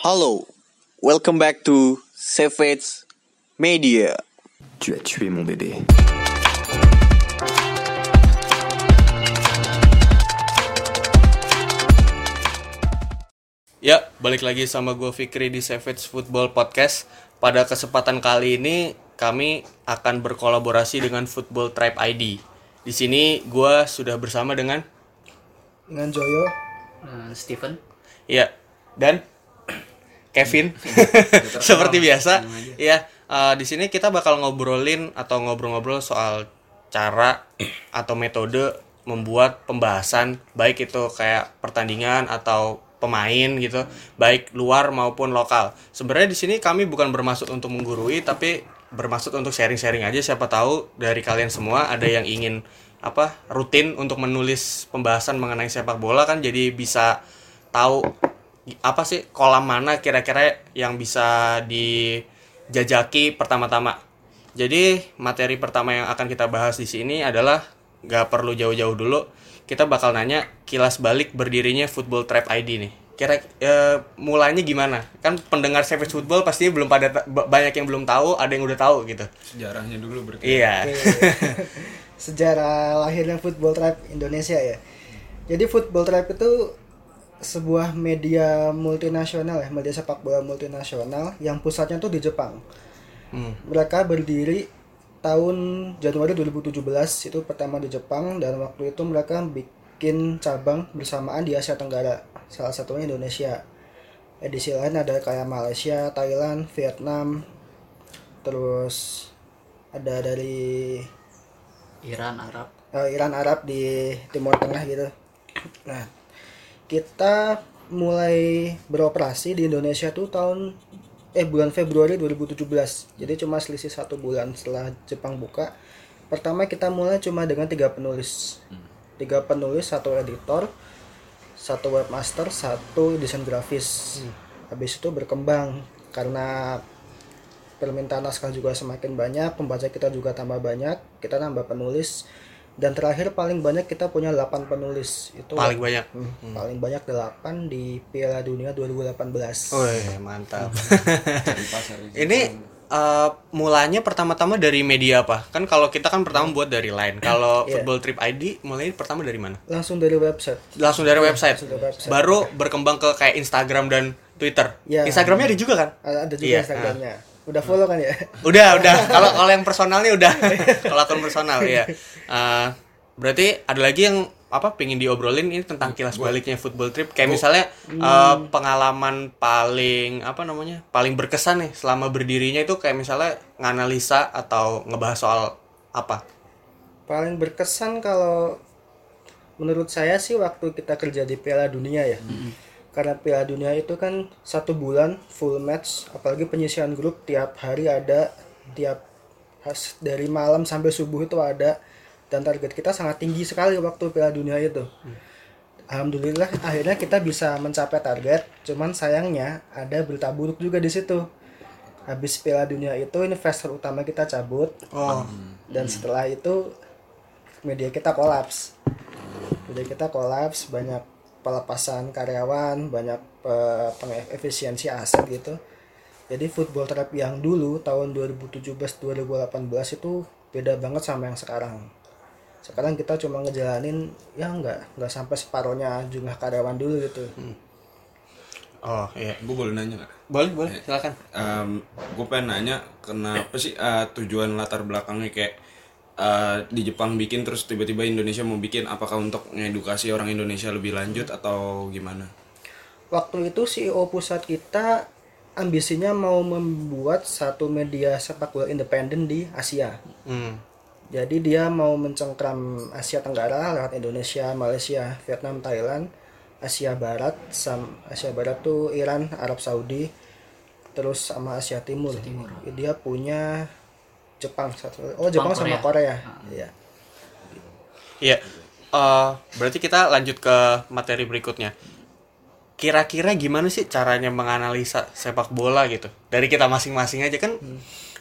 Hello, welcome back to Savage Media. Tu as tué mon bébé. Ya, balik lagi sama gue Fikri di Savage Football Podcast. Pada kesempatan kali ini kami akan berkolaborasi dengan Football Tribe ID. Di sini gue sudah bersama dengan dengan Joyo Eh, Steven ya dan Kevin seperti biasa. Ya, eh, di sini kita bakal ngobrolin atau ngobrol-ngobrol soal cara atau metode membuat pembahasan baik itu kayak pertandingan atau pemain gitu, baik luar maupun lokal. Sebenarnya di sini kami bukan bermaksud untuk menggurui tapi bermaksud untuk sharing-sharing aja siapa tahu dari kalian semua ada yang ingin apa rutin untuk menulis pembahasan mengenai sepak bola kan jadi bisa tahu apa sih kolam mana kira-kira yang bisa dijajaki pertama-tama. Jadi materi pertama yang akan kita bahas di sini adalah nggak perlu jauh-jauh dulu. Kita bakal nanya kilas balik berdirinya Football Trap ID nih. Kira eh, mulainya gimana? Kan pendengar Savage Football pastinya belum pada banyak yang belum tahu, ada yang udah tahu gitu. sejarahnya dulu berarti Iya. sejarah lahirnya Football Tribe Indonesia ya. Jadi Football Tribe itu sebuah media multinasional ya, media sepak bola multinasional yang pusatnya tuh di Jepang. Hmm. Mereka berdiri tahun Januari 2017 itu pertama di Jepang dan waktu itu mereka bikin cabang bersamaan di Asia Tenggara, salah satunya Indonesia. Edisi lain ada kayak Malaysia, Thailand, Vietnam, terus ada dari Iran Arab eh, Iran Arab di Timur Tengah gitu. Nah, kita mulai beroperasi di Indonesia tuh tahun eh bulan Februari 2017. Jadi cuma selisih satu bulan setelah Jepang buka. Pertama kita mulai cuma dengan tiga penulis, tiga penulis, satu editor, satu webmaster, satu desain grafis. Habis itu berkembang karena permintaan naskah juga semakin banyak, pembaca kita juga tambah banyak, kita nambah penulis dan terakhir paling banyak kita punya 8 penulis. Itu Paling banyak. Hmm, paling banyak 8 di Piala Dunia 2018. Wih, mantap. Cari pasar itu. Ini eh, mulanya pertama-tama dari media apa? Kan kalau kita kan pertama buat dari Line. Kalau Iya. Football Trip ID mulai pertama dari mana? Langsung dari website. Langsung dari website. Langsung dari website. Baru berkembang ke kayak Instagram dan Twitter. Iya. Instagramnya ada juga kan? Ada juga Iya, Instagramnya. Udah follow kan ya? Udah, udah. Kalau kalau yang personalnya udah. kalau akun personal ya. Eh, berarti ada lagi yang apa pengen diobrolin ini tentang kilas baliknya football trip kayak misalnya eh, pengalaman paling apa namanya paling berkesan nih selama berdirinya itu kayak misalnya nganalisa atau ngebahas soal apa Paling berkesan kalau menurut saya sih waktu kita kerja di Piala Dunia ya. Karena Piala Dunia itu kan satu bulan full match, apalagi penyisian grup tiap hari ada, tiap dari malam sampai subuh itu ada, dan target kita sangat tinggi sekali waktu Piala Dunia itu. Alhamdulillah akhirnya kita bisa mencapai target, cuman sayangnya ada berita buruk juga di situ. Habis Piala Dunia itu investor utama kita cabut, oh dan setelah itu media kita kolaps media kita kolaps banyak pelepasan karyawan banyak pe- pengefisiensi aset gitu. Jadi football trap yang dulu tahun 2017 2018 itu beda banget sama yang sekarang. Sekarang kita cuma ngejalanin ya nggak nggak sampai separohnya jumlah karyawan dulu gitu. Oh iya. Gue boleh nanya nggak? Boleh boleh. Silakan. gue pengen nanya kenapa sih eh, tujuan latar belakangnya kayak eh, di Jepang bikin terus tiba-tiba Indonesia mau bikin apakah untuk ngedukasi orang Indonesia lebih lanjut atau gimana waktu itu CEO pusat kita ambisinya mau membuat satu media sepak bola independen di Asia hmm. Jadi dia mau mencengkram Asia Tenggara lewat Indonesia, Malaysia, Vietnam, Thailand, Asia Barat, sam Asia Barat tuh Iran, Arab Saudi, terus sama Asia Timur. Dia punya Jepang satu. Oh Jepang, sama Korea. Iya. Iya. Eh, berarti kita lanjut ke materi berikutnya. Kira-kira gimana sih caranya menganalisa sepak bola gitu? Dari kita masing-masing aja kan.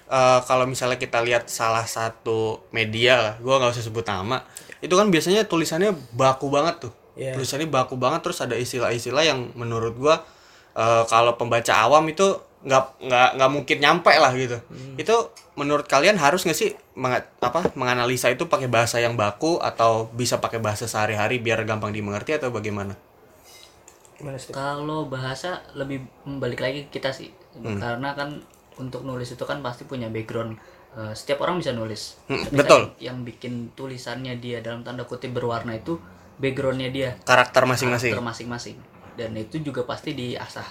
eh, kalau misalnya kita lihat salah satu media lah, gua nggak usah sebut nama, itu kan biasanya tulisannya baku banget tuh. Iya. Tulisannya baku banget terus ada istilah-istilah yang menurut gua eh, kalau pembaca awam itu nggak nggak nggak mungkin nyampe lah gitu itu menurut kalian harus nggak sih menga- apa menganalisa itu pakai bahasa yang baku atau bisa pakai bahasa sehari-hari biar gampang dimengerti atau bagaimana? Kalau bahasa lebih balik lagi ke kita sih. Karena kan untuk nulis itu kan pasti punya background. Eh, setiap orang bisa nulis. Hmm, Tapi betul. yang bikin tulisannya dia dalam tanda kutip berwarna itu backgroundnya dia. karakter masing-masing karakter masing-masing dan itu juga pasti diasah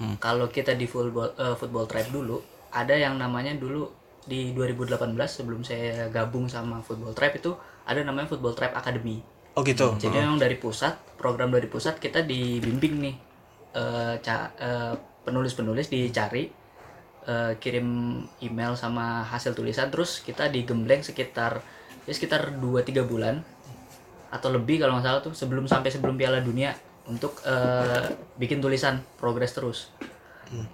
Hmm. kalau kita di football eh, football tribe dulu ada yang namanya dulu di 2018 sebelum saya gabung sama football tribe itu ada namanya football tribe academy. Oh gitu. Jadi memang dari pusat program dari pusat kita dibimbing nih ca- eh, penulis-penulis dicari eh, kirim email sama hasil tulisan terus kita digembleng sekitar ya sekitar 2-3 bulan atau lebih kalau nggak salah tuh sebelum sampai sebelum Piala Dunia untuk eh, bikin tulisan progres terus.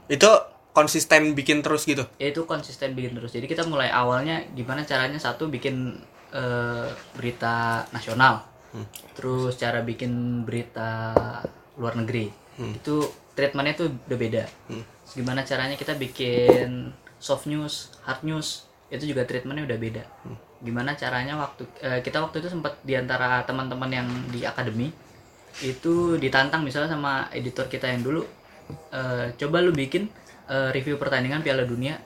Itu konsisten bikin terus gitu? Ya itu konsisten bikin terus. Jadi kita mulai awalnya gimana caranya? Satu bikin eh, berita nasional. Terus cara bikin berita luar negeri. Itu treatmentnya tuh udah beda. Terus gimana caranya kita bikin soft news hard news itu juga treatmentnya udah beda. Gimana caranya waktu eh, kita waktu itu sempat di antara teman-teman yang di akademi itu ditantang misalnya sama editor kita yang dulu eh, coba lu bikin eh, review pertandingan Piala Dunia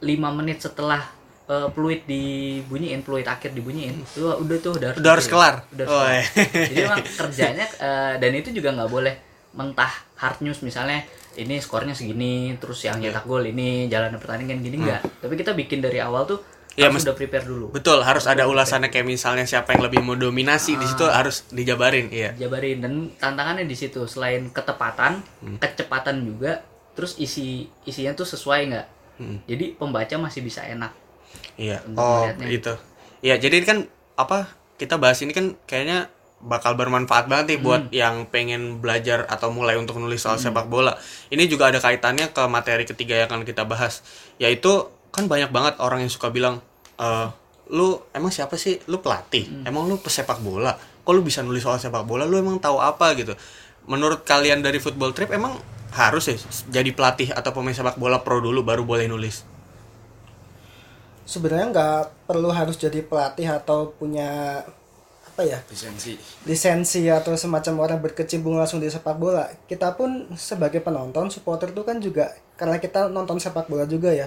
5 menit setelah eh, peluit dibunyiin peluit akhir dibunyiin itu udah tuh udah harus, Udah harus dikirim. kelar? udah harus Oh, kelar. iya. jadi emang kerjanya eh, dan itu juga nggak boleh mentah hard news misalnya ini skornya segini terus yang Iya. nyetak gol ini jalan pertandingan gini enggak tapi kita bikin dari awal tuh Hmm. Iya, harus udah prepare dulu betul harus ada ulasannya kayak misalnya siapa yang lebih mendominasi di situ harus dijabarin iya jabarin dan tantangannya di situ selain ketepatan Hmm. kecepatan juga terus isi isinya tuh sesuai nggak Hmm. jadi pembaca masih bisa enak Iya. Oh, melihatnya. itu. Iya, jadi ini kan apa? Kita bahas ini kan kayaknya bakal bermanfaat banget nih buat yang pengen belajar atau mulai untuk nulis soal sepak bola. Ini juga ada kaitannya ke materi ketiga yang akan kita bahas, yaitu kan banyak banget orang yang suka bilang eh lu emang siapa sih? Lu pelatih. Emang lu pesepak bola? Kok lu bisa nulis soal sepak bola? Lu emang tahu apa gitu? Menurut kalian dari football trip emang harus ya jadi pelatih atau pemain sepak bola pro dulu baru boleh nulis? sebenarnya nggak perlu harus jadi pelatih atau punya apa ya lisensi lisensi atau semacam orang berkecimpung langsung di sepak bola kita pun sebagai penonton supporter itu kan juga karena kita nonton sepak bola juga ya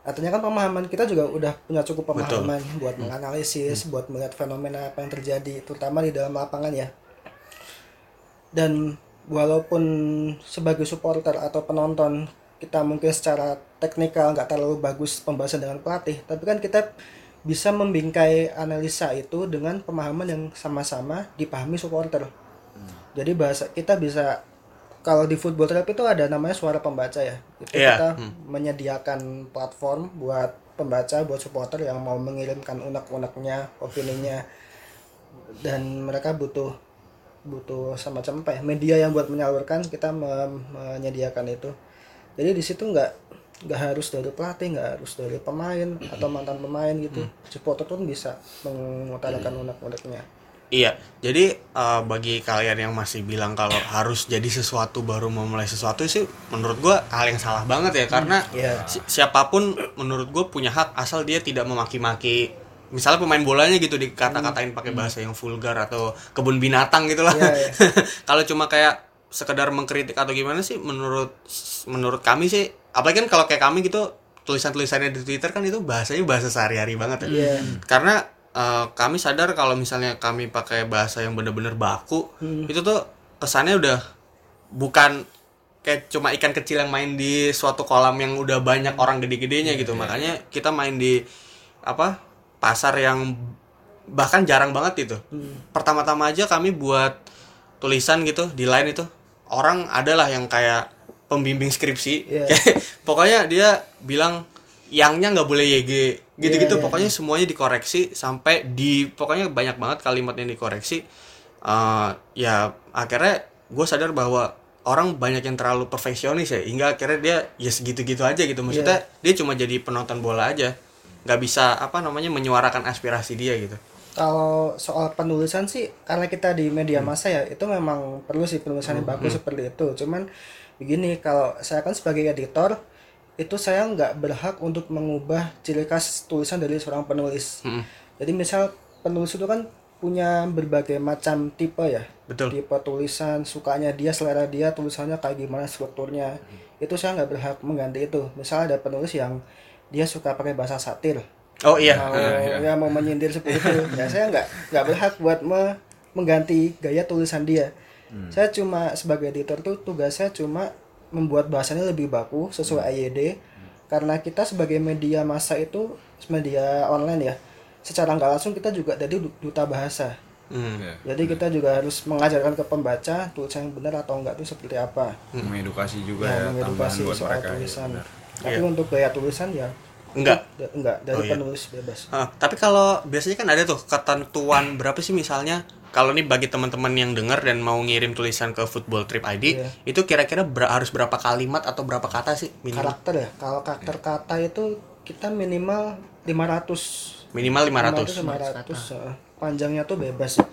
artinya kan pemahaman kita juga udah punya cukup pemahaman buat menganalisis buat melihat fenomena apa yang terjadi terutama di dalam lapangan ya. Dan walaupun sebagai supporter atau penonton kita mungkin secara teknikal nggak terlalu bagus pembahasan dengan pelatih tapi kan kita bisa membingkai analisa itu dengan pemahaman yang sama-sama dipahami supporter. Jadi bahasa kita bisa kalau di football trap itu ada namanya suara pembaca ya. Itu Iya, kita menyediakan platform buat pembaca buat supporter yang mau mengirimkan unek-uneknya opininya. Dan mereka butuh butuh semacam apa ya media yang buat menyalurkan kita me- menyediakan itu. Jadi di situ nggak nggak harus dari pelatih nggak harus dari pemain atau mantan pemain gitu. Supporter pun bisa mengutarakan unek-uneknya Iya, jadi eh, bagi kalian yang masih bilang kalau harus jadi sesuatu baru memulai sesuatu sih, menurut gua hal yang salah banget ya karena iya. si- siapa pun menurut gue punya hak asal dia tidak memaki-maki, misalnya pemain bolanya gitu dikata-katain pakai bahasa yang vulgar atau kebun binatang gitulah. Iya, iya. kalau cuma kayak sekedar mengkritik atau gimana sih, menurut menurut kami sih, apalagi kan kalau kayak kami gitu tulisan-tulisannya di Twitter kan itu bahasanya bahasa sehari-hari banget ya. Iya. Karena eh, kami sadar kalau misalnya kami pakai bahasa yang bener-bener baku, itu tuh kesannya udah bukan kayak cuma ikan kecil yang main di suatu kolam yang udah banyak orang gede-gedenya gitu. Makanya kita main di apa? pasar yang bahkan jarang banget itu. Pertama-tama aja kami buat tulisan gitu di line itu orang adalah yang kayak pembimbing skripsi. Iya. Pokoknya dia bilang yangnya nggak boleh YG gitu-gitu Iya, iya. pokoknya semuanya dikoreksi sampai di pokoknya banyak banget kalimat yang dikoreksi. Eh, ya akhirnya gue sadar bahwa orang banyak yang terlalu perfeksionis ya hingga akhirnya dia ya segitu-gitu aja gitu. Maksudnya dia cuma jadi penonton bola aja. Nggak bisa apa namanya menyuarakan aspirasi dia gitu. Kalau soal penulisan sih karena kita di media massa ya itu memang perlu sih penulisan yang bagus seperti itu. Cuman begini kalau saya kan sebagai editor itu saya nggak berhak untuk mengubah ciri khas tulisan dari seorang penulis. Jadi misal penulis itu kan punya berbagai macam tipe ya. Betul. tipe tulisan sukanya dia selera dia tulisannya kayak gimana strukturnya. Itu saya nggak berhak mengganti itu. Misal ada penulis yang dia suka pakai bahasa satir. Oh iya. mau ya mau menyindir seperti itu. Ya saya nggak nggak berhak buat me- mengganti gaya tulisan dia. Saya cuma sebagai editor tuh tugas saya cuma membuat bahasanya lebih baku sesuai AYD karena kita sebagai media massa itu media online ya secara nggak langsung kita juga jadi du- duta bahasa. Hmm. jadi kita juga harus mengajarkan ke pembaca tulisan yang benar atau enggak itu seperti apa. Mengedukasi juga ya, ya, mengedukasi buat soal mereka ya, tulisan. benar. tapi untuk gaya tulisan ya Enggak. enggak. Dari Oh, iya. penulis bebas. Ah, tapi kalau biasanya kan ada tuh ketentuan berapa sih misalnya kalau nih bagi teman-teman yang dengar dan mau ngirim tulisan ke Football Trip ID, Iya. itu kira-kira ber- harus berapa kalimat atau berapa kata sih minimal? karakter ya kalau karakter kata itu kita minimal 500 Minimal 500. 500 eh, panjangnya tuh bebas sih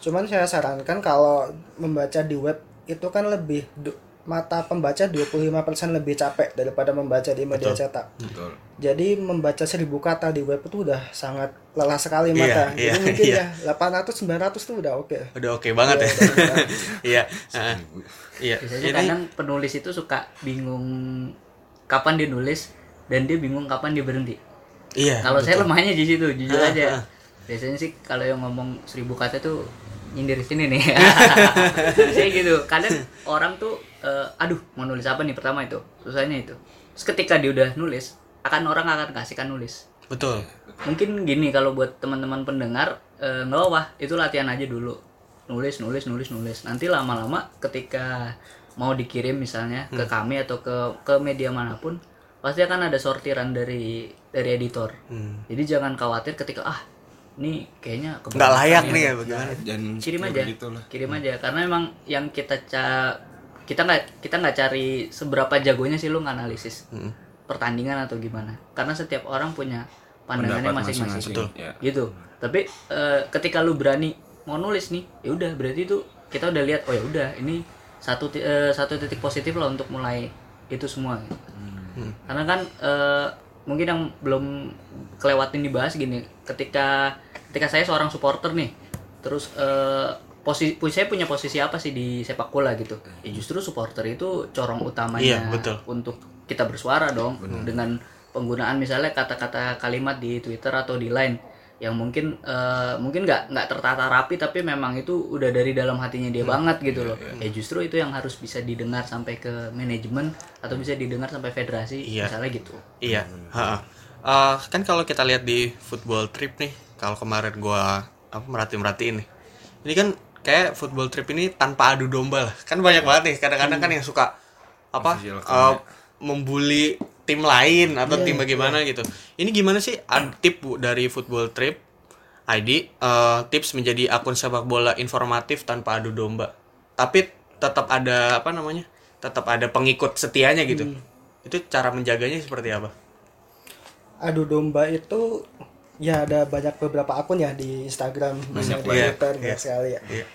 cuman saya sarankan kalau membaca di web itu kan lebih mata pembaca 25% lebih capek daripada membaca di media cetak betul jadi membaca 1000 kata di web itu udah sangat lelah sekali Iya, mata iya, jadi mungkin iya. ya 800 900 tuh udah oke Udah oke banget ya. Iya. ah, Iya. biasanya Ini kadang penulis itu suka bingung kapan dia nulis dan dia bingung kapan dia berhenti iya. kalau saya betul. lemahnya di situ jujur Ah, aja ah. biasanya sih kalau yang ngomong seribu kata tuh nyindir sini nih. Saya gitu. Kadang orang tuh eh, aduh mau nulis apa nih pertama itu? Susahnya itu. Terus ketika dia udah nulis akan orang akan kasihkan nulis. Betul. mungkin gini kalau buat teman-teman pendengar eh, nggak apa itu latihan aja dulu. Nulis nulis nulis nulis. Nanti lama-lama ketika mau dikirim misalnya ke kami atau ke ke media mana pun pasti akan ada sortiran dari dari editor. Jadi jangan khawatir ketika ah ini kayaknya Nggak layak ya." nih ya bagaimana? dan kirim aja begitulah. kirim aja karena memang yang kita ca kita nggak kita nggak cari seberapa jagonya sih lu nganalisis pertandingan atau gimana karena setiap orang punya pandangannya masing-masing ya. gitu tapi eh, ketika lu berani mau nulis nih ya udah berarti itu kita udah lihat oh ya udah ini satu eh, satu titik positif lah untuk mulai itu semua gitu. karena kan eh, mungkin yang belum kelewatin dibahas gini ketika ketika saya seorang supporter nih terus eh, posisi saya punya posisi apa sih di sepak bola gitu? Ya justru supporter itu corong utamanya Iya, betul. untuk kita bersuara dong dengan penggunaan misalnya kata-kata kalimat di Twitter atau di Line yang mungkin eh, mungkin nggak nggak tertata rapi tapi memang itu udah dari dalam hatinya dia banget gitu loh ya justru itu yang harus bisa didengar sampai ke manajemen atau bisa didengar sampai federasi Iya. misalnya gitu Iya. ha-ha. Eh, kan kalau kita lihat di football trip nih, kalau kemarin gua apa merhati merhatiin nih, ini kan kayak football trip ini tanpa adu domba lah. Kan banyak banget nih kadang-kadang kan yang suka apa eh, membuli tim lain atau Iya, tim bagaimana gitu. Ini gimana sih ad- tip Bu, dari football trip ID eh, tips menjadi akun sepak bola informatif tanpa adu domba. Tapi tetap ada apa namanya? Tetap ada pengikut setianya gitu. Itu cara menjaganya seperti apa? adu domba itu ya ada banyak beberapa akun ya di Instagram, misalnya di banget. Twitter, Iya. banyak sekali ya. Iya.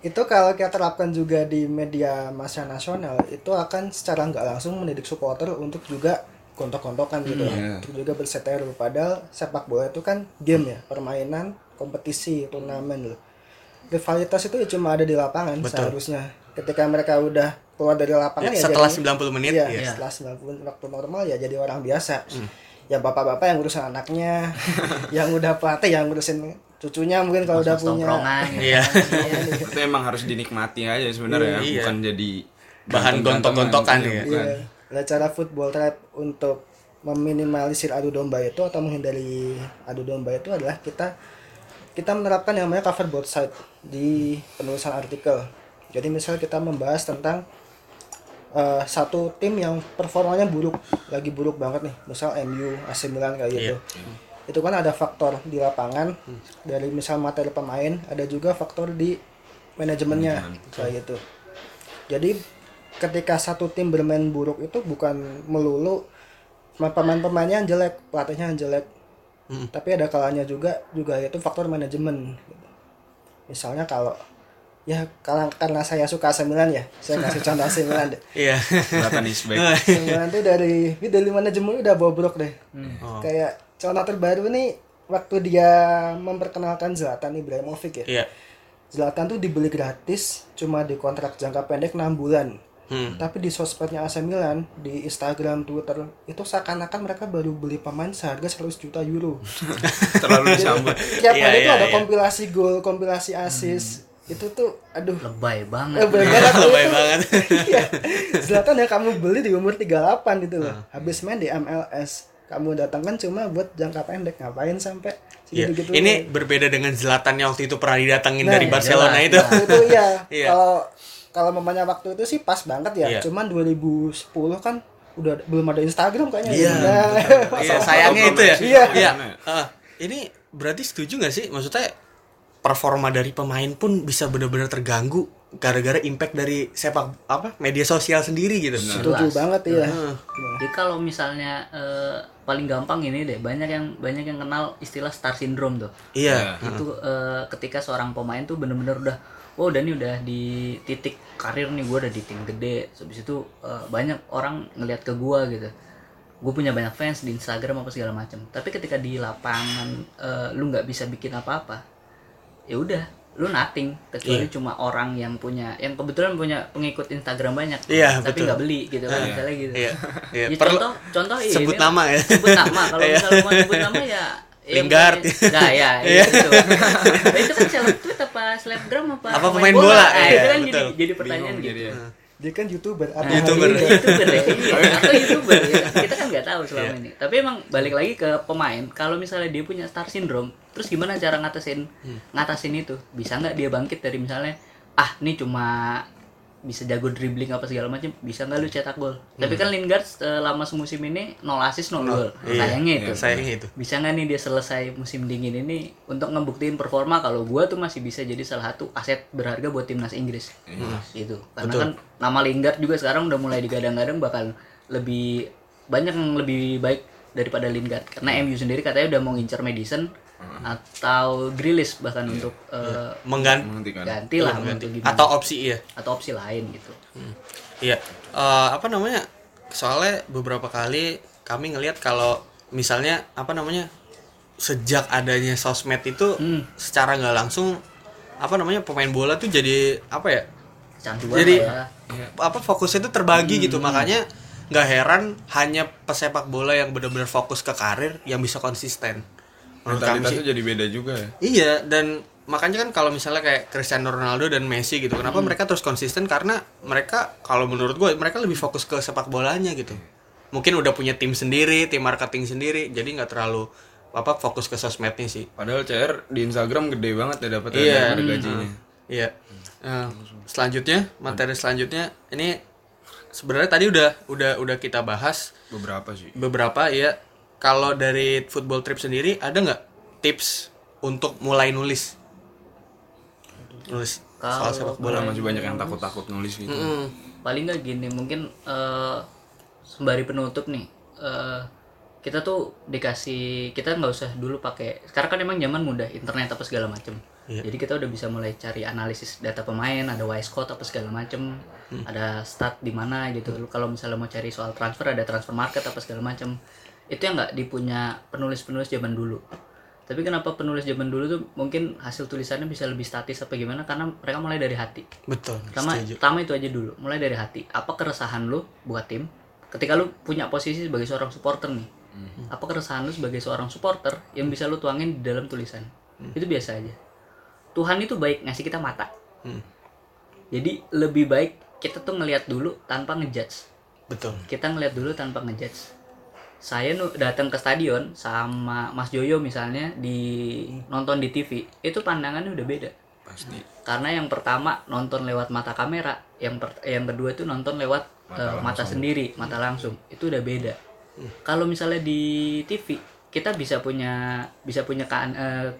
Itu kalau kita terapkan juga di media massa nasional, itu akan secara nggak langsung mendidik supporter untuk juga kontok-kontokan gitu, Iya. untuk juga berseteru. Padahal sepak bola itu kan game ya, permainan, kompetisi, turnamen loh. Rivalitas itu ya cuma ada di lapangan seharusnya. Ketika mereka udah keluar dari lapangan Ya, ya, setelah jadi- 90 menit Iya, ya. setelah 90 waktu normal ya jadi orang biasa. Ya bapak-bapak yang ngurusin anaknya, yang udah pelatih yang ngurusin cucunya mungkin kalau udah punya gitu. Iya. itu emang harus dinikmati aja sebenarnya Iya. bukan jadi Bahan gontok-gontokan ya. bukan. Iya. Nah, cara football trap untuk meminimalisir adu domba itu atau menghindari adu domba itu adalah kita kita menerapkan yang namanya cover both side di penulisan artikel. Jadi misal kita membahas tentang eh, satu tim yang performanya buruk, lagi buruk banget nih, misal MU, AC Milan kayak gitu. Itu kan ada faktor di lapangan dari misal materi pemain, ada juga faktor di manajemennya kayak gitu. Jadi ketika satu tim bermain buruk itu bukan melulu pemain-pemainnya jelek, pelatihnya jelek. Tapi ada kalanya juga juga itu faktor manajemen. gitu. Misalnya kalau ya karena karena saya suka AC Milan ya saya kasih contoh AC Milan deh Iya. Milan tuh dari dari manajemen udah bobrok deh kayak contoh terbaru nih waktu dia memperkenalkan Zlatan Ibrahimovic ya Iya. Zlatan tuh dibeli gratis cuma di kontrak jangka pendek 6 bulan Hmm. tapi di sosmednya AC Milan di Instagram Twitter itu seakan-akan mereka baru beli pemain seharga 100 juta euro Terlalu disambut. tiap Iya, hari iya, tuh ada iya. kompilasi gol kompilasi assist itu tuh aduh lebay banget Eh, banget Lebay itu. banget. Iya. Zlatan yang kamu beli di umur 38 gitu loh. Ah. Habis main di MLS. Kamu datangkan cuma buat jangka pendek. Ngapain sampai Iya. segitu-gitu. Ini berbeda dengan Zlatan yang waktu itu pernah didatangin Nah, dari iya, Barcelona jelas, itu. jelas. itu iya. Iya. Kalau kalau mamanya waktu itu sih pas banget ya. Iya. Cuman 2010 kan udah belum ada Instagram kayaknya. Iya, Nah, Iya, sayangnya itu ya. Iya. Iya. Eh, ini berarti setuju nggak sih? Maksudnya performa dari pemain pun bisa benar-benar terganggu gara-gara impact dari sepak apa media sosial sendiri gitu. Setuju banget iya. Jadi kalau misalnya eh, paling gampang ini deh banyak yang banyak yang kenal istilah star syndrome tuh. Iya. Itu eh, ketika seorang pemain tuh bener-bener udah oh udah nih udah di titik karir nih gue udah di tim gede. Habis itu eh, banyak orang ngelihat ke gua gitu. Gue punya banyak fans di Instagram apa segala macam. Tapi ketika di lapangan eh, lu nggak bisa bikin apa-apa, ya udah lu nothing kecuali Iya. cuma orang yang punya yang kebetulan punya pengikut Instagram banyak Iya, tapi betul. nggak beli gitu kan Iya. misalnya gitu Iya. Iya. Ya, Perlu- contoh contoh ya sebut ini- nama ya. sebut nama kalau Iya. misalnya mau sebut nama ya ya Lingard. mungkin- nah ya Iya. itu Nah, itu kan seleb tweet apa selebgram apa Apa pemain bola? nah, Iya, itu kan jadi betul. jadi pertanyaan Bingung gitu jadi ya. Dia kan YouTuber. Nah, Apa YouTuber. iya, youtuber ya iya. atau youtuber ya. kita kan nggak tahu selama Iya. ini tapi emang balik lagi ke pemain kalau misalnya dia punya star syndrome terus gimana cara ngatasin Hmm. ngatasin itu bisa nggak dia bangkit dari misalnya ah ini cuma bisa jago dribbling apa segala macam bisa nggak lu cetak gol? Tapi kan Lingard selama semusim ini nol assist nol gol. Hmm. Iya, sayangnya itu. iya, sayangnya itu. bisa nggak nih dia selesai musim dingin ini untuk ngebuktiin performa? Kalau gua tuh masih bisa jadi salah satu aset berharga buat timnas Inggris. Gitu. Karena Betul. kan nama Lingard juga sekarang udah mulai digadang-gadang bakal lebih banyak yang lebih baik daripada Lingard karena MU sendiri katanya udah mau ngincer Madison atau Grealish bahkan untuk eh, Menggan Menghentikan. ganti lah untuk gimana atau opsi iya. atau opsi lain gitu Iya. Eh, apa namanya? Soalnya beberapa kali kami ngelihat kalau misalnya apa namanya? sejak adanya sosmed itu Hmm. secara nggak langsung apa namanya pemain bola tuh jadi apa ya? canduan Jadi ya apa fokusnya itu terbagi gitu makanya nggak heran hanya pesepak bola yang benar-benar fokus ke karir yang bisa konsisten. Mentalitasnya jadi beda juga ya. Iya dan makanya kan kalau misalnya kayak Cristiano Ronaldo dan Messi gitu kenapa mereka terus konsisten? Karena mereka kalau menurut gue mereka lebih fokus ke sepak bolanya gitu. Mungkin udah punya tim sendiri tim marketing sendiri jadi nggak terlalu apa fokus ke sosmednya sih. Padahal CR di Instagram gede banget ya dapetnya Iya. daripada gajinya. iya. Eh, selanjutnya materi selanjutnya ini sebenarnya tadi udah udah udah kita bahas Beberapa sih. beberapa ya kalau dari football trip sendiri ada nggak tips untuk mulai nulis nulis soal Kalau sepak Bola masih banyak yang takut-takut nulis gitu. Mm. paling nggak gini mungkin eh, sembari penutup nih eh, kita tuh dikasih kita nggak usah dulu pakai sekarang kan emang zaman mudah internet apa segala macem Iya. jadi kita udah bisa mulai cari analisis data pemain ada wise code apa segala macem Hmm. ada stat di mana gitu Lu kalau misalnya mau cari soal transfer ada transfer market apa segala macem itu yang nggak dipunya penulis-penulis zaman dulu tapi kenapa penulis zaman dulu tuh mungkin hasil tulisannya bisa lebih statis apa gimana karena mereka mulai dari hati betul Pertama, pertama itu aja dulu, mulai dari hati. Apa keresahan lu buat tim? Ketika lu punya posisi sebagai seorang supporter nih, Hmm. apa keresahan lu sebagai seorang supporter yang bisa lu tuangin di dalam tulisan? Hmm. Itu biasa aja. Tuhan itu baik ngasih kita mata. Hmm. Jadi lebih baik kita tuh ngelihat dulu tanpa ngejudge. betul Kita ngelihat dulu tanpa ngejudge. Saya datang ke stadion sama Mas Joyo misalnya di nonton di TV, itu pandangannya udah beda. Pasti. karena yang pertama nonton lewat mata kamera yang per- yang kedua itu nonton lewat eh, mata, sendiri mata langsung. Itu udah beda. Kalau misalnya di TV kita bisa punya bisa punya kan eh,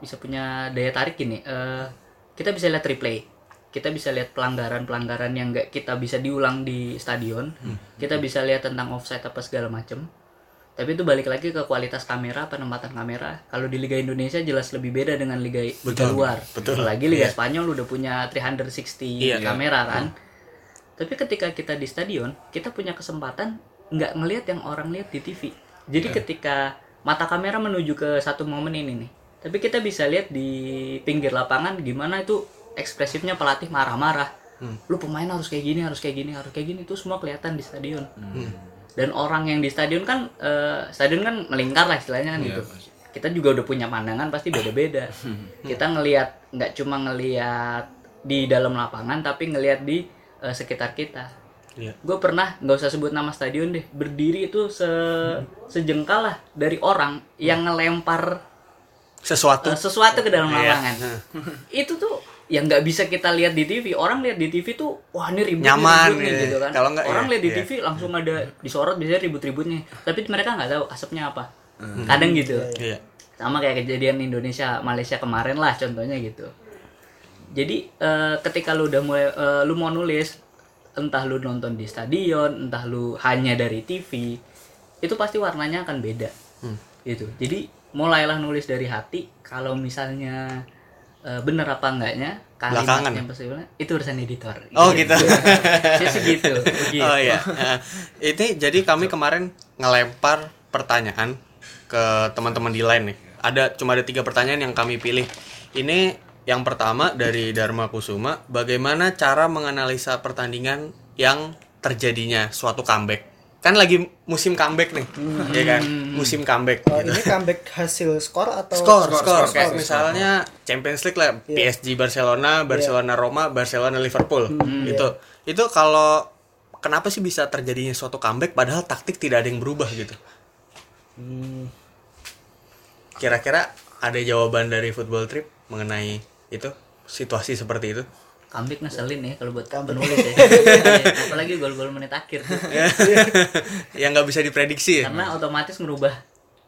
bisa punya daya tarik gini eh, kita bisa lihat replay kita bisa lihat pelanggaran-pelanggaran yang nggak kita bisa diulang di stadion. Kita bisa lihat tentang offside apa segala macem. Tapi itu balik lagi ke kualitas kamera penempatan kamera. Kalau di Liga Indonesia jelas lebih beda dengan Liga, Liga Betul, luar. Betul. lagi Liga Iya. Spanyol udah punya 360 Iya. kamera kan? Tapi ketika kita di stadion kita punya kesempatan nggak ngelihat yang orang lihat di TV jadi Iya. ketika mata kamera menuju ke satu momen ini nih tapi kita bisa lihat di pinggir lapangan gimana itu ekspresifnya pelatih marah-marah Hmm. lu pemain harus kayak gini harus kayak gini harus kayak gini itu semua kelihatan di stadion Hmm. dan orang yang di stadion kan eh, stadion kan melingkar lah istilahnya kan gitu kita juga udah punya pandangan pasti beda-beda kita ngelihat nggak cuma ngelihat di dalam lapangan tapi ngelihat di eh, sekitar kita Iya. gue pernah nggak usah sebut nama stadion deh berdiri itu se sejengkal lah dari orang yang ngelempar Sesuatu. eh, sesuatu ke dalam Iya. lapangan itu tuh yang nggak bisa kita lihat di TV orang lihat di TV tuh wah ini ribut Nyaman, ribut nih, iya. gitu kan. Kalau nggak, orang iya, lihat di iya. TV langsung ada disorot biasanya ribut-ributnya. Tapi mereka nggak tahu asapnya apa. Kadang gitu. Iya. sama kayak kejadian Indonesia Malaysia kemarin lah contohnya gitu. Jadi eh, ketika lu udah mulai eh, lu mau nulis entah lu nonton di stadion entah lu hanya dari TV itu pasti warnanya akan beda. Gitu. Jadi mulailah nulis dari hati. Kalau misalnya eh, bener apa enggaknya kalimat yang bilang, itu urusan editor Oh, gitu. Saya sih gitu begitu. Oh iya. Heeh. Ini jadi kami kemarin ngelempar pertanyaan ke teman-teman di line nih. Ada cuma ada tiga pertanyaan yang kami pilih. Ini yang pertama dari Dharma Kusuma, bagaimana cara menganalisa pertandingan yang terjadinya suatu comeback? Kan lagi musim comeback nih, ya kan? Musim comeback. Oh, gitu. ini comeback hasil skor atau skor, skor, skor, kayak skor. misalnya Champions League lah, Iya. PSG Barcelona, Barcelona Roma, Barcelona Liverpool. Hmm, Itu iya. itu kalau kenapa sih bisa terjadinya suatu comeback padahal taktik tidak ada yang berubah gitu. Hmm, Kira-kira ada jawaban dari Football Trip mengenai itu situasi seperti itu? Comeback ngeselin ya kalau buat penulis ya. Iya, Apalagi gol-gol menit akhir tuh. yang nggak bisa diprediksi ya? Karena otomatis merubah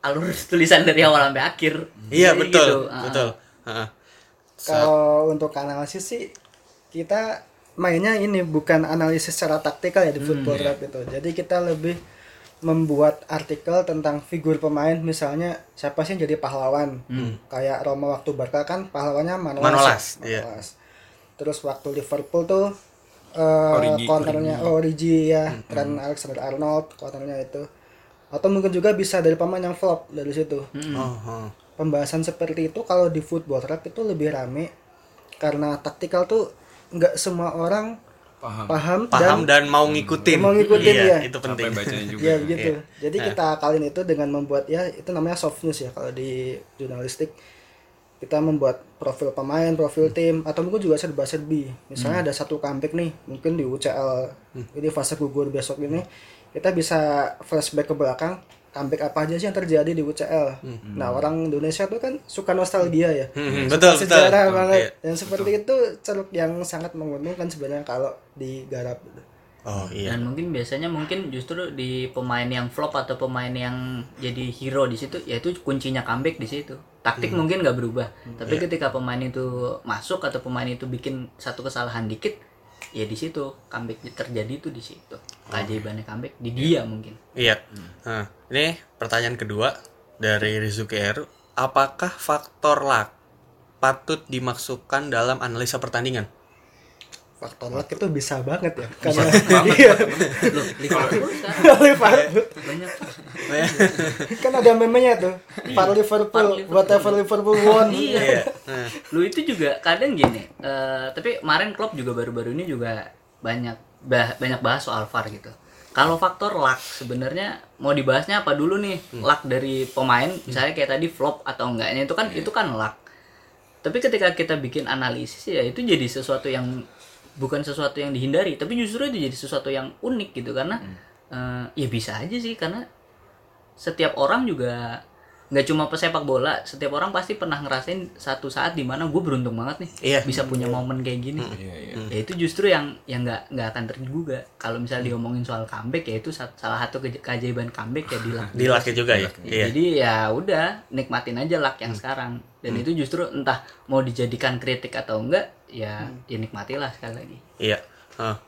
alur tulisan dari awal sampai akhir. Iya Jadi betul, gitu. Betul. Heeh. kalau untuk analisis sih kita mainnya ini bukan analisis secara taktikal ya di football rap itu. Jadi kita lebih membuat artikel tentang figur pemain misalnya siapa sih yang jadi pahlawan kayak Roma waktu Barca kan pahlawannya Manolas, Manolas, ya. iya. Manolas. Terus waktu Liverpool tuh eh Origi. cornernya oh, Origi ya Trent Alexander Arnold cornernya itu atau mungkin juga bisa dari pemain yang flop dari situ Oh, oh. pembahasan seperti itu kalau di football rap itu lebih rame karena taktikal tuh nggak semua orang Paham. paham, Paham dan, dan mau ngikutin. Mau ngikutin, iya, iya. itu penting. bacanya juga. ya begitu Iya. jadi kita akalin itu dengan membuat ya itu namanya soft news ya kalau di jurnalistik kita membuat profil pemain profil tim atau mungkin juga serba serbi misalnya ada satu comeback nih mungkin di UCL ini fase gugur besok ini kita bisa flashback ke belakang comeback apa aja sih yang terjadi di UCL nah orang Indonesia tuh kan suka nostalgia ya. Hmm, Suka betul, betul. sejarah Betul, banget. Iya. dan seperti itu ceruk yang sangat menguntungkan sebenarnya kalau digarap. gitu. Oh iya. Dan mungkin biasanya mungkin justru di pemain yang flop atau pemain yang jadi hero di situ yaitu kuncinya comeback di situ. Taktik mungkin nggak berubah, tapi ketika pemain itu masuk atau pemain itu bikin satu kesalahan dikit, ya di situ comeback terjadi itu di situ. Keajaibannya comeback di dia mungkin. Iya. Nah, ini pertanyaan kedua dari Rizuki Eru. Apakah faktor luck patut dimasukkan dalam analisa pertandingan? Faktor luck itu bisa banget ya karena iya. Liverpool. Kan ada memenya tuh Liverpool Par Liverpool. whatever Liverpool won. Iya. Nah, lu itu juga kadang gini eh, tapi kemarin Klopp juga baru-baru ini juga banyak bah- banyak bahas soal VAR gitu. Kalau faktor luck sebenarnya mau dibahasnya apa dulu nih? Luck dari pemain misalnya kayak tadi flop atau enggaknya itu kan itu kan luck. Tapi ketika kita bikin analisis ya itu jadi sesuatu yang bukan sesuatu yang dihindari tapi justru itu jadi sesuatu yang unik gitu karena eh, ya bisa aja sih karena setiap orang juga nggak cuma pesepak bola setiap orang pasti pernah ngerasain satu saat di mana gue beruntung banget nih Iya. bisa punya momen kayak gini Iya, iya. ya itu justru yang yang nggak nggak akan terduga kalau misalnya diomongin soal comeback ya itu sa- salah satu ke- keajaiban comeback ya di luck di luck juga ya. Iya. jadi ya udah nikmatin aja luck yang sekarang dan itu justru entah mau dijadikan kritik atau enggak ya ya nikmatilah sekali lagi Iya.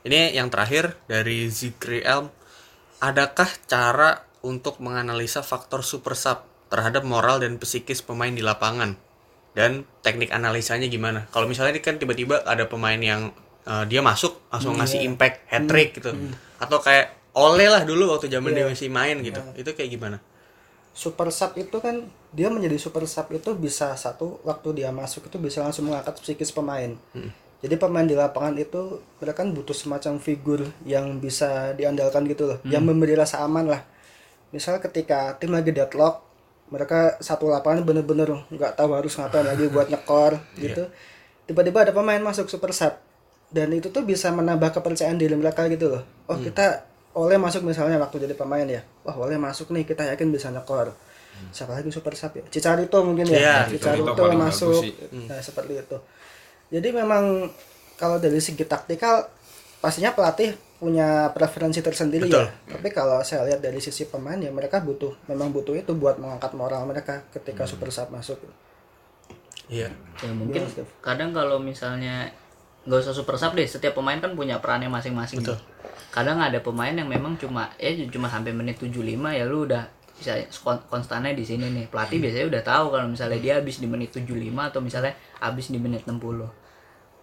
Ini yang terakhir dari Zikri Elm. Adakah cara untuk menganalisa faktor super sub terhadap moral dan psikis pemain di lapangan. Dan teknik analisanya gimana? Kalau misalnya ini kan tiba-tiba ada pemain yang eh, dia masuk langsung ngasih impact hat trick gitu, atau kayak Ole lah dulu waktu zaman dia masih main gitu, itu kayak gimana? super sub itu kan dia menjadi super sub itu bisa satu waktu dia masuk itu bisa langsung mengangkat psikis pemain. Jadi pemain di lapangan itu mereka kan butuh semacam figur yang bisa diandalkan gitu loh, yang memberi rasa aman lah. Misal ketika tim lagi deadlock, mereka satu lapangan bener-bener nggak tahu harus ngapain lagi buat nyekor gitu. Tiba-tiba ada pemain masuk super sub dan itu tuh bisa menambah kepercayaan diri mereka gitu loh. Oh kita oleh masuk misalnya waktu jadi pemain ya. Wah oleh masuk nih kita yakin bisa nyekor. Siapa lagi super sub ya? Cicarito mungkin ya. Iya, Cicarito Cicarito masuk. sih. Nah, seperti itu. Jadi memang kalau dari segi taktikal pastinya pelatih punya preferensi tersendiri Betul. ya. Tapi kalau saya lihat dari sisi pemain ya mereka butuh memang butuh itu buat mengangkat moral mereka ketika super sub masuk. Iya. ya mungkin Steve? kadang kalau misalnya nggak usah super sub deh setiap pemain kan punya perannya masing-masing Betul. kadang ada pemain yang memang cuma eh cuma sampai menit 75 ya lu udah bisa kon- konstannya di sini nih pelatih biasanya udah tahu kalau misalnya dia habis di menit 75 atau misalnya habis di menit 60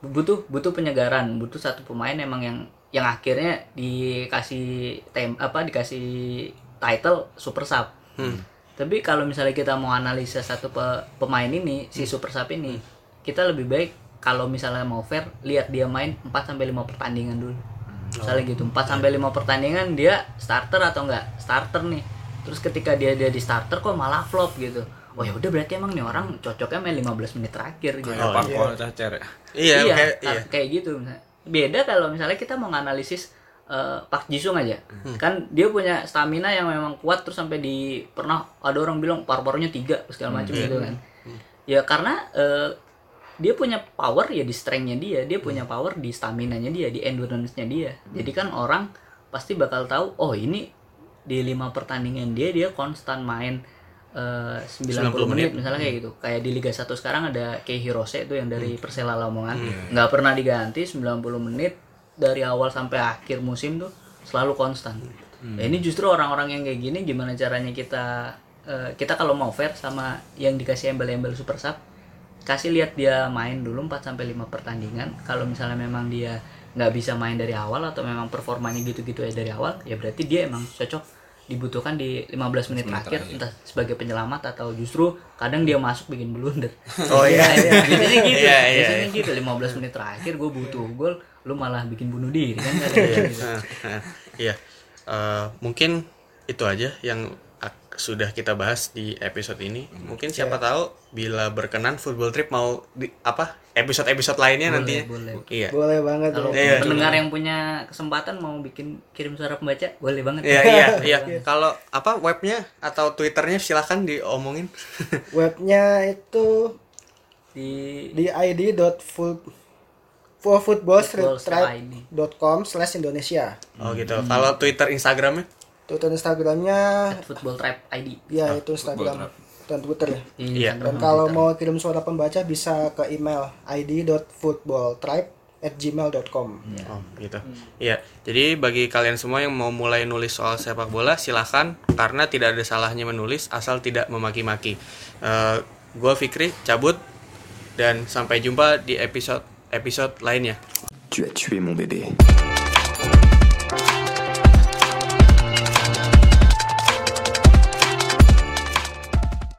butuh butuh penyegaran butuh satu pemain emang yang yang akhirnya dikasih tem apa dikasih title super sub. Tapi kalau misalnya kita mau analisa satu pe- pemain ini si super sub ini kita lebih baik kalau misalnya mau fair lihat dia main 4 sampai 5 pertandingan dulu. Misalnya gitu 4 sampai 5 pertandingan dia starter atau enggak starter nih. Terus ketika dia dia di starter kok malah flop gitu oh ya udah berarti emang nih orang cocoknya main 15 menit terakhir gitu Kayak Pak Kualitas Cer ya. Iya, iya, kayak ka- iya. kayak gitu misalnya. Beda kalau misalnya kita mau nganalisis eh, Park Jisung aja. Kan dia punya stamina yang memang kuat terus sampai di pernah ada orang bilang paru-parunya tiga segala macam gitu kan. Ya karena eh, dia punya power ya di strength-nya dia, dia punya power di stamina-nya dia, di endurance-nya dia. Jadi kan orang pasti bakal tahu oh ini di lima pertandingan dia dia konstan main eh, 90, 90 menit, menit. misalnya kayak gitu. Kayak di Liga 1 sekarang ada Kei Hirose itu yang dari Persela Lamongan. nggak pernah diganti 90 menit dari awal sampai akhir musim tuh selalu konstan. Ya, ini justru orang-orang yang kayak gini gimana caranya kita eh, kita kalau mau fair sama yang dikasih embel-embel super sub kasih lihat dia main dulu 4 sampai 5 pertandingan. Kalau misalnya memang dia nggak bisa main dari awal atau memang performanya gitu-gitu ya dari awal, ya berarti dia emang cocok dibutuhkan di 15 menit terakhir entah sebagai penyelamat atau justru kadang dia masuk bikin blunder. Oh, iya, iya. biasanya gitu. Iya, iya, biasanya iya. gitu 15 menit terakhir gue butuh gol, lu malah bikin bunuh diri kan gitu. Iya. Eh, mungkin itu aja yang sudah kita bahas di episode ini. Mungkin siapa tahu bila berkenan football trip mau di apa episode-episode lainnya Boleh, nantinya. boleh. Iya. Boleh banget Kalau ya. Iya. pendengar yang punya kesempatan mau bikin kirim suara pembaca, boleh banget. Iya iya iya. Kalau apa webnya atau twitternya silahkan diomongin. Webnya itu Di di id.full Football football.com slash Indonesia. oh gitu. Kalau twitter instagramnya? Twitter Instagramnya Football Trap ID. ya itu Instagram dan Twitter ya. Iya. Dan kalau mau kirim suara pembaca bisa ke email id.footballtribe@gmail.com. Oh gitu. Iya. Jadi bagi kalian semua yang mau mulai nulis soal sepak bola silahkan karena tidak ada salahnya menulis asal tidak memaki-maki. Eh gua Fikri cabut dan sampai jumpa di episode episode lainnya. Tu as tué mon bébé.